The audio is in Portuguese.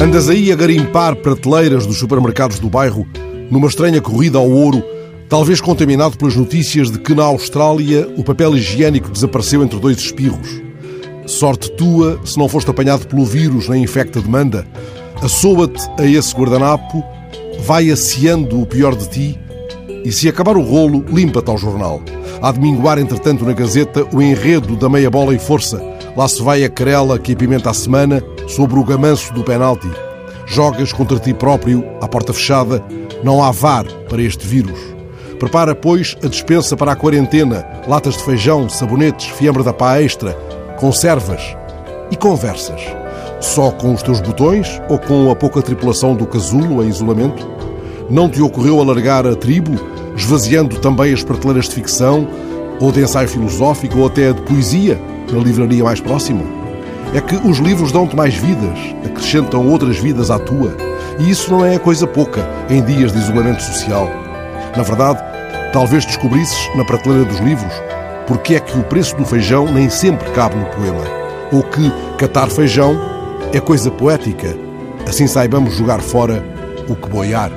Andas aí a garimpar prateleiras dos supermercados do bairro numa estranha corrida ao ouro, talvez contaminado pelas notícias de que na Austrália o papel higiênico desapareceu entre dois espirros. Sorte tua se não foste apanhado pelo vírus na infecta demanda. Assoa-te a esse guardanapo, vai aciando o pior de ti e, se acabar o rolo, limpa-te ao jornal. Há de minguar, entretanto, na Gazeta o enredo da meia bola e força. Lá se vai a querela que apimenta a semana sobre o gamanço do penalti. Jogas contra ti próprio, à porta fechada. Não há VAR para este vírus. Prepara, pois, a dispensa para a quarentena. Latas de feijão, sabonetes, fiambre da pá extra, conservas e conversas. Só com os teus botões ou com a pouca tripulação do casulo em isolamento? Não te ocorreu alargar a tribo, esvaziando também as prateleiras de ficção, ou de ensaio filosófico, ou até de poesia, na livraria mais próxima? É que os livros dão-te mais vidas, acrescentam outras vidas à tua. E isso não é coisa pouca em dias de isolamento social. Na verdade, talvez descobrisses na prateleira dos livros porque é que o preço do feijão nem sempre cabe no poema. Ou que catar feijão é coisa poética. Assim saibamos jogar fora o que boiar.